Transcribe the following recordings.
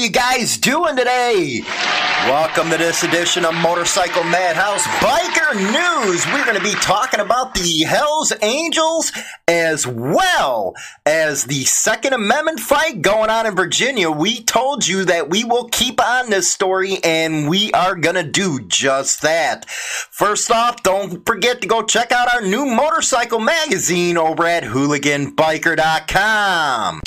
you guys doing today? Welcome to this edition of Motorcycle Madhouse Biker News. We're going to be talking about the Hells Angels as well as the Second Amendment fight going on in Virginia. We told you that we will keep on this story and we are going to do just that. First off, don't forget to go check out our new motorcycle magazine over at hooliganbiker.com.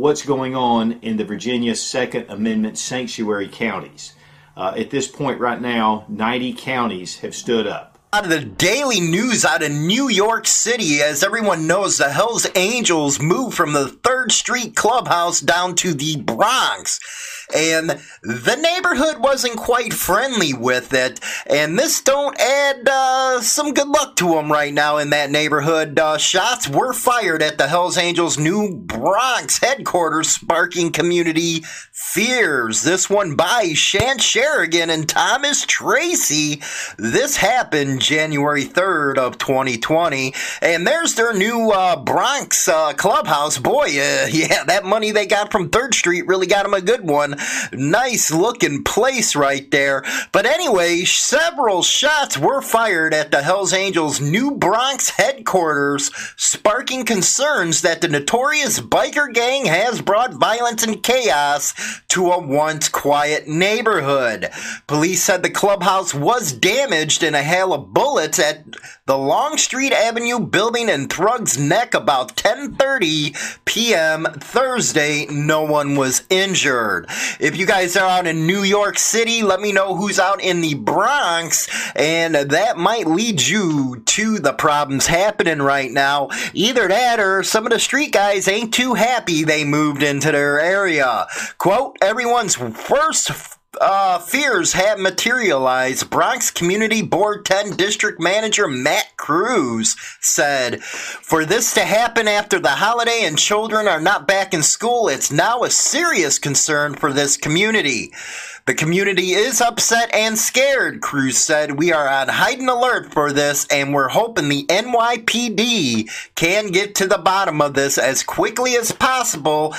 what's going on in the Virginia Second Amendment sanctuary counties. Uh, at this point, right now, 90 counties have stood up. Out of the daily news out of New York City, as everyone knows, the Hells Angels moved from the 3rd Street Clubhouse down to the Bronx and the neighborhood wasn't quite friendly with it. And this don't add uh, some good luck to them right now in that neighborhood. Uh, shots were fired at the Hells Angels' new Bronx headquarters, sparking community fears. This one by Shant Shahrigian and Thomas Tracy. This happened January 3rd of 2020. And there's their new uh, Bronx uh, clubhouse. Boy, uh, yeah, that money they got from 3rd Street really got them a good one. Nice looking place right there. But anyway, several shots were fired at the Hells Angels' new Bronx headquarters, sparking concerns that the notorious biker gang has brought violence and chaos to a once quiet neighborhood. Police said the clubhouse was damaged in a hail of bullets at the Longstreet Avenue building in Throggs Neck about 10:30 p.m. Thursday. No one was injured. If you guys are out in New York City, let me know who's out in the Bronx, and that might lead you to the problems happening right now. Either that or some of the street guys ain't too happy they moved into their area. Quote, everyone's first uh, fears have materialized. Bronx Community Board 10 District Manager Matt Cruz said, For this to happen after the holiday and children are not back in school, it's now a serious concern for this community. The community is upset and scared, Cruz said. We are on heightened alert for this and we're hoping the NYPD can get to the bottom of this as quickly as possible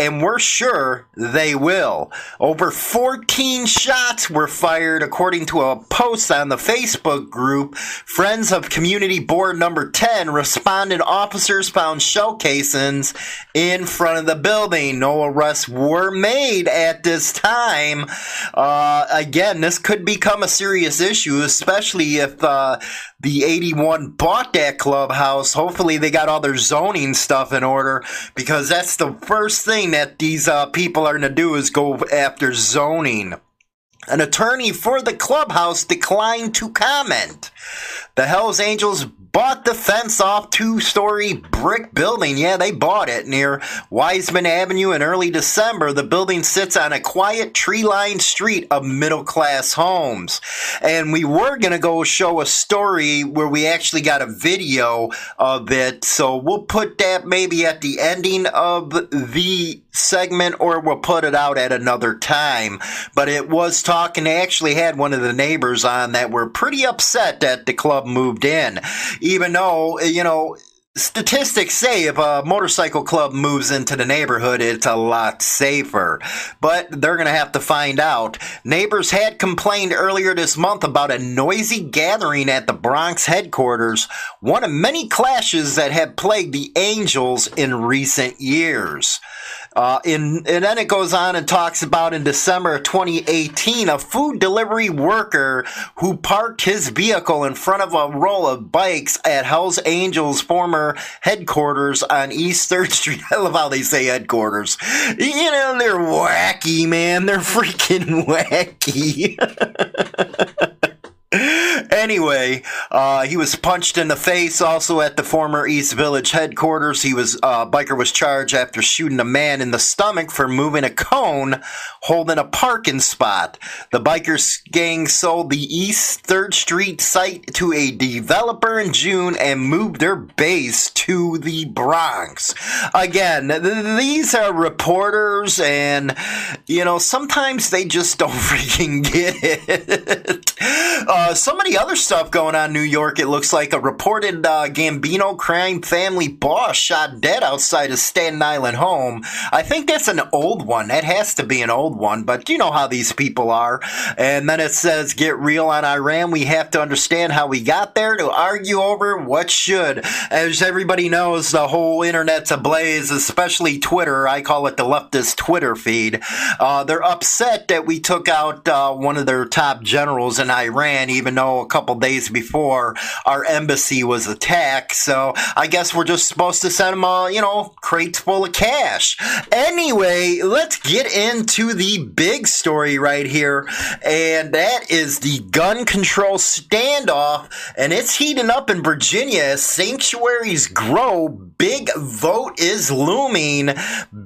and we're sure they will. Over 14 shots were fired according to a post on the Facebook group. Friends of Community Board number 10 responded officers found shell casings in front of the building. No arrests were made at this time. Uh, again, this could become a serious issue, especially if uh, the 81 bought that clubhouse. Hopefully, they got all their zoning stuff in order because that's the first thing that these uh, people are going to do is go after zoning. An attorney for the clubhouse declined to comment. The Hells Angels bought the fence off two story brick building. Yeah, they bought it near Wiseman Avenue in early December. The building sits on a quiet tree lined street of middle class homes. And we were going to go show a story where we actually got a video of it. So we'll put that maybe at the ending of the segment or we'll put it out at another time. But it was talking, they actually had one of the neighbors on that were pretty upset that the club moved in even though, you know, statistics say if a motorcycle club moves into the neighborhood, it's a lot safer. But they're going to have to find out. Neighbors had complained earlier this month about a noisy gathering at the Bronx headquarters, one of many clashes that have plagued the Angels in recent years. Uh, in, and then it goes on and talks about in December 2018, a food delivery worker who parked his vehicle in front of a row of bikes at Hell's Angels former headquarters on East 3rd Street. I love how they say headquarters. You know, they're wacky, man. They're freaking wacky. anyway, uh, he was punched in the face also at the former East Village headquarters. He was, uh, biker was charged after shooting a man in the stomach for moving a cone holding a parking spot. The bikers gang sold the East 3rd Street site to a developer in June and moved their base to the Bronx. Again, th- these are reporters and, you know, sometimes they just don't freaking get it. Uh, some of the other stuff going on in New York, it looks like a reported uh, Gambino crime family boss shot dead outside his Staten Island home. I think that's an old one. That has to be an old one, but you know how these people are. And then it says, get real on Iran. We have to understand how we got there to argue over what should. As everybody knows, the whole internet's ablaze, especially Twitter. I call it the leftist Twitter feed. Uh, they're upset that we took out uh, one of their top generals in Iran, even though a couple days before our embassy was attacked. So I guess we're just supposed to send them, uh, you know, crates full of cash. Anyway, let's get into the big story right here, and that is the gun control standoff, and it's heating up in Virginia sanctuaries grow. Big vote is looming,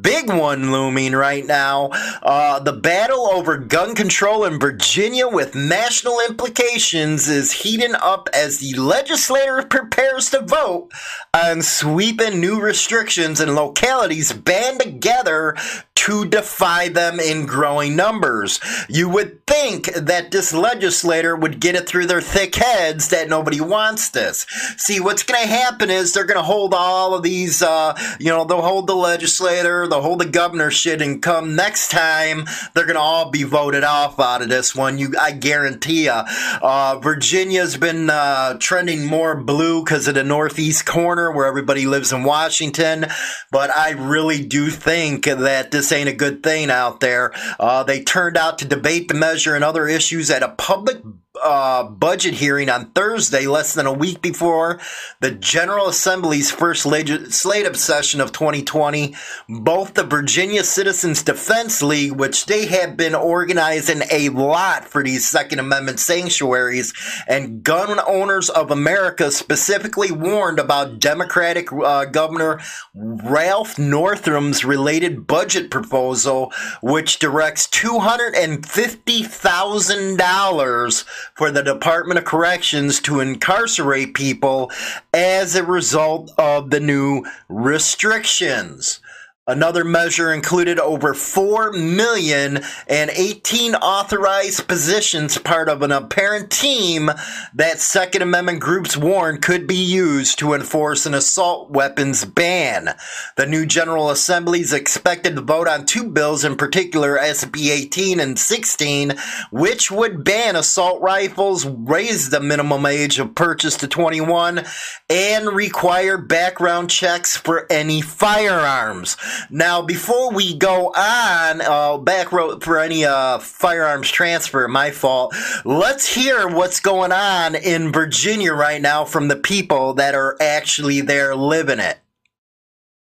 big one looming right now. Uh, the battle over gun control in Virginia with national implications is heating up as the legislature prepares to vote on sweeping new restrictions and localities band together to defy them in growing numbers. You would think that this legislator would get it through their thick heads that nobody wants this. See, what's going to happen is they're going to hold all of these, uh, you know, they'll hold the legislator, they'll hold the governor shit, and come next time, they're going to all be voted off out of this one. You, I guarantee you. Uh, Virginia's been uh, trending more blue because of the northeast corner where everybody lives in Washington, but I really do think that this ain't a good thing out there. Uh, they turned out to debate the measure and other issues at a public uh, budget hearing on Thursday, less than a week before the General Assembly's first legislative session of 2020. Both the Virginia Citizens Defense League, which they have been organizing a lot for these Second Amendment sanctuaries, and Gun Owners of America specifically warned about Democratic uh, Governor Ralph Northam's related budget proposal, which directs $250,000 for the Department of Corrections to incarcerate people as a result of the new restrictions. Another measure included over 4 million and 18 authorized positions, part of an apparent team that Second Amendment groups warn could be used to enforce an assault weapons ban. The new General Assembly is expected to vote on two bills, in particular SB 18 and 16, which would ban assault rifles, raise the minimum age of purchase to 21, and require background checks for any firearms. Now, before we go on, uh, back row for any uh, firearms transfer, my fault. Let's hear what's going on in Virginia right now from the people that are actually there living it.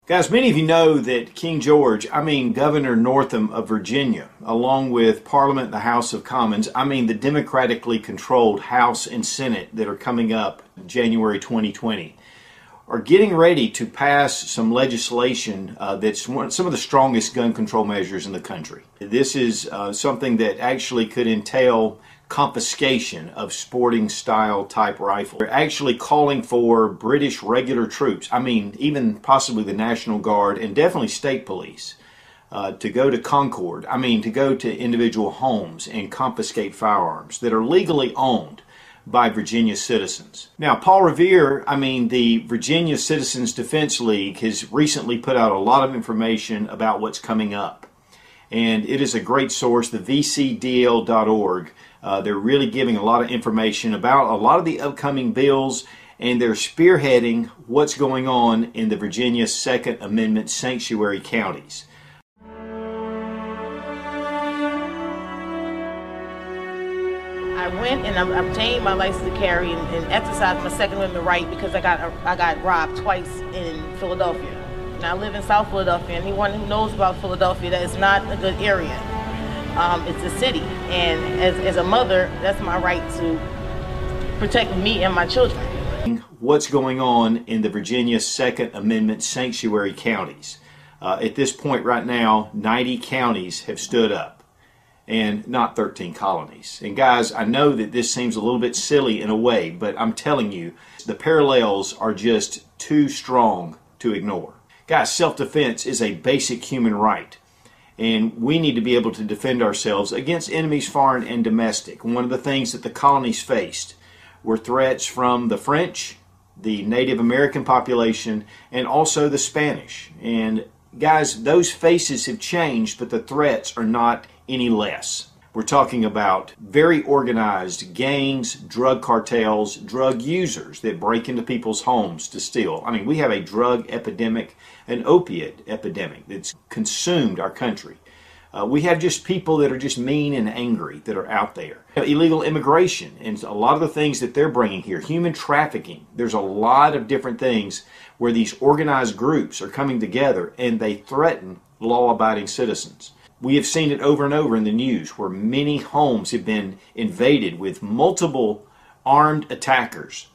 Guys, many of you know that King George, I mean Governor Northam of Virginia, along with Parliament, the House of Commons, I mean the democratically controlled House and Senate that are coming up January 2020 are getting ready to pass some legislation uh, that's one, some of the strongest gun control measures in the country. This is uh, something that actually could entail confiscation of sporting style type rifles. They're actually calling for British regular troops, I mean, even possibly the National Guard and definitely state police. Uh, to go to Concord, I mean, to go to individual homes and confiscate firearms that are legally owned by Virginia citizens. Now, Paul Revere, I mean, the Virginia Citizens Defense League has recently put out a lot of information about what's coming up. And it is a great source, the vcdl.org. Uh, they're really giving a lot of information about a lot of the upcoming bills, and they're spearheading what's going on in the Virginia Second Amendment sanctuary counties. I went and I obtained my license to carry and, and exercised my Second Amendment right because I got I got robbed twice in Philadelphia. Now I live in South Philadelphia. And anyone who knows about Philadelphia, that is not a good area. Um, it's a city, and as, as a mother, that's my right to protect me and my children. What's going on in the Virginia Second Amendment sanctuary counties? Uh, at this point, right now, 90 counties have stood up and not 13 colonies. And guys, I know that this seems a little bit silly in a way, but I'm telling you, the parallels are just too strong to ignore. Guys, self defense is a basic human right. And we need to be able to defend ourselves against enemies foreign and domestic. One of the things that the colonies faced were threats from the French, the Native American population, and also the Spanish. And guys, those faces have changed, but the threats are not any less. We're talking about very organized gangs, drug cartels, drug users that break into people's homes to steal. I mean, we have a drug epidemic, an opiate epidemic that's consumed our country. Uh, we have just people that are just mean and angry that are out there. Illegal immigration and a lot of the things that they're bringing here, human trafficking. There's a lot of different things where these organized groups are coming together and they threaten law abiding citizens. We have seen it over and over in the news where many homes have been invaded with multiple armed attackers.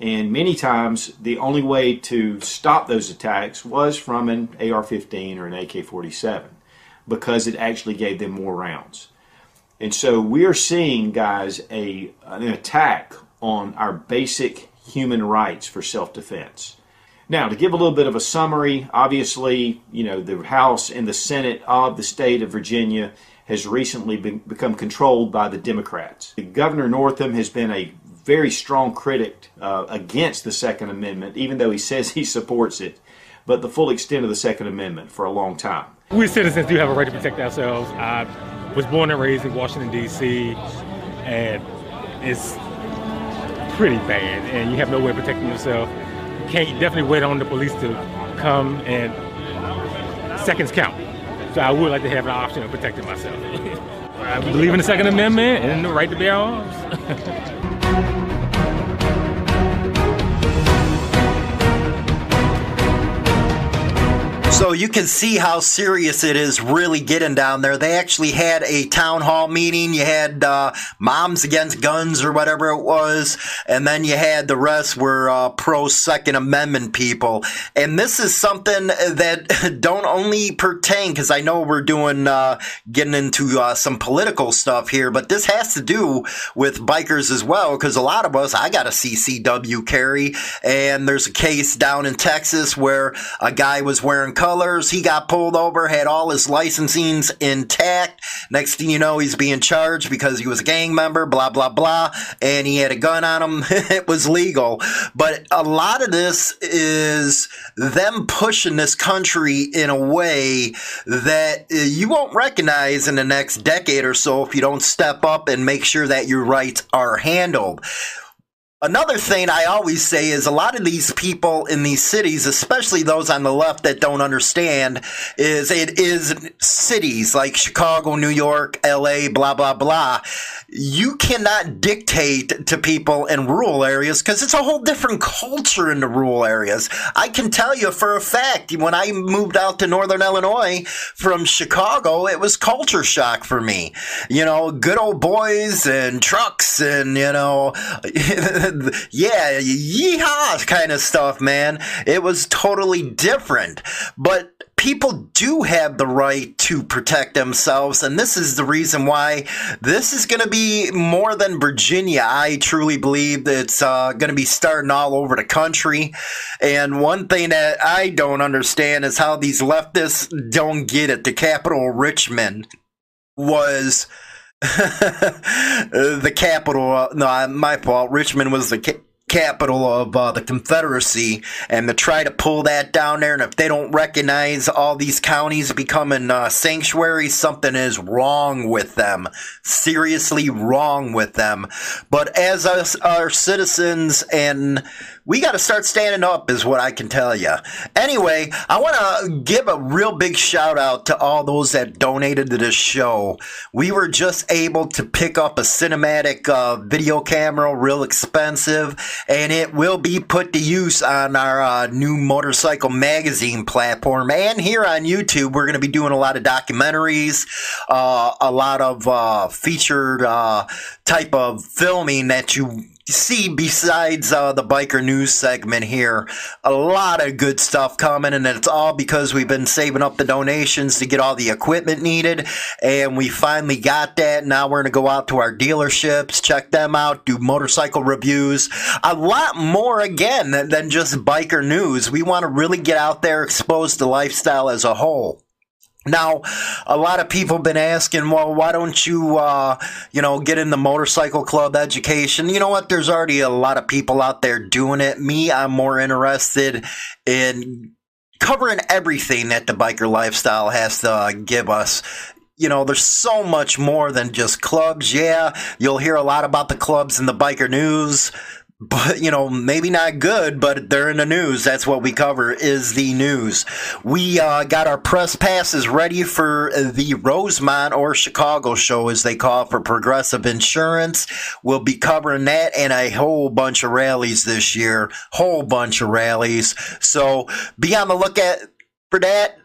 And many times, the only way to stop those attacks was from an AR 15 or an AK 47 because it actually gave them more rounds. And so we are seeing, guys, a, an attack on our basic human rights for self defense. Now, to give a little bit of a summary, obviously, you know, the House and the Senate of the state of Virginia has recently been, become controlled by the Democrats. Governor Northam has been a very strong critic uh, against the Second Amendment, even though he says he supports it, but the full extent of the Second Amendment for a long time. We citizens do have a right to protect ourselves. I was born and raised in Washington, D.C., and it's pretty bad, and you have no way of protecting yourself. Can't definitely wait on the police to come, and seconds count. So I would like to have an option of protecting myself. I believe in the Second Amendment and the right to bear arms. So you can see how serious it is really getting down there. They actually had a town hall meeting. You had uh, Moms Against Guns or whatever it was. And then you had the rest were uh, pro Second Amendment people. And this is something that don't only pertain, because I know we're doing, uh, getting into uh, some political stuff here, but this has to do with bikers as well, because a lot of us, I got a CCW carry, and there's a case down in Texas where a guy was wearing colors. He got pulled over, had all his licensings intact. Next thing you know, he's being charged because he was a gang member, blah, blah, blah. And he had a gun on him. it was legal. But a lot of this is them pushing this country in a way that you won't recognize in the next decade or so if you don't step up and make sure that your rights are handled. Another thing I always say is a lot of these people in these cities, especially those on the left that don't understand, is it is cities like Chicago, New York, LA, blah, blah, blah. You cannot dictate to people in rural areas because it's a whole different culture in the rural areas. I can tell you for a fact, when I moved out to Northern Illinois from Chicago, it was culture shock for me. You know, good old boys and trucks and, you know, yeah, yeehaw kind of stuff, man. It was totally different. But people do have the right to protect themselves, and this is the reason why this is going to be more than Virginia. I truly believe it's uh, going to be starting all over the country. And one thing that I don't understand is how these leftists don't get it. The capital, Richmond, was the capital. Uh, no, my fault. Richmond was the ca- capital of uh, the Confederacy, and to try to pull that down there, and if they don't recognize all these counties becoming uh, sanctuaries, something is wrong with them. Seriously wrong with them. But as us, our citizens and we got to start standing up, is what I can tell you. Anyway, I want to give a real big shout out to all those that donated to this show. We were just able to pick up a cinematic uh, video camera, real expensive, and it will be put to use on our uh, new motorcycle magazine platform and here on YouTube. We're going to be doing a lot of documentaries, uh, a lot of uh, featured uh, type of filming that you see, besides uh, the biker news segment here, a lot of good stuff coming, and it's all because we've been saving up the donations to get all the equipment needed, and we finally got that. Now we're going to go out to our dealerships, check them out, do motorcycle reviews, a lot more again than, than just biker news. We want to really get out there, expose the lifestyle as a whole. Now, a lot of people have been asking, well, why don't you, uh, you know, get in the motorcycle club education? You know what? There's already a lot of people out there doing it. Me, I'm more interested in covering everything that the biker lifestyle has to give us you know, there's so much more than just clubs. Yeah, you'll hear a lot about the clubs in the biker news, but you know maybe not good but they're in the news. That's what we cover is the news. We uh, got our press passes ready for the rosemont or chicago show as they call for progressive insurance. We'll be covering that and a whole bunch of rallies this year. Whole bunch of rallies. So be on the lookout for that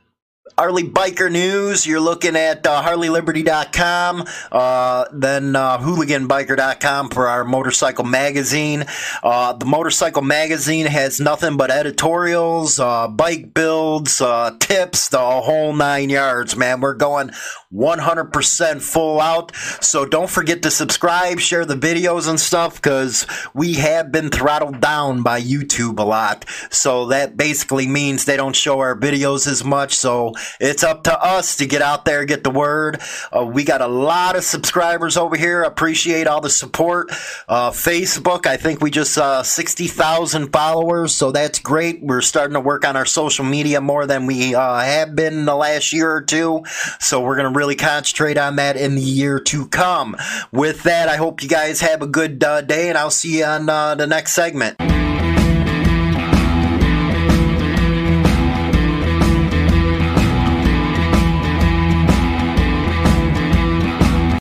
Harley Biker News. You're looking at uh, HarleyLiberty.com, uh, then uh, HooliganBiker.com for our motorcycle magazine. Uh, the motorcycle magazine has nothing but editorials, uh, bike builds, uh, tips, the whole nine yards, man. We're going 100% full out. So don't forget to subscribe, share the videos and stuff because we have been throttled down by YouTube a lot. So that basically means they don't show our videos as much. So it's up to us to get out there, get the word. Uh, we got a lot of subscribers over here. Appreciate all the support. Uh, Facebook, I think we just uh, 60,000 followers, so that's great. We're starting to work on our social media more than we uh, have been in the last year or two. So we're going to really concentrate on that in the year to come. With that, I hope you guys have a good uh, day, and I'll see you on uh, the next segment.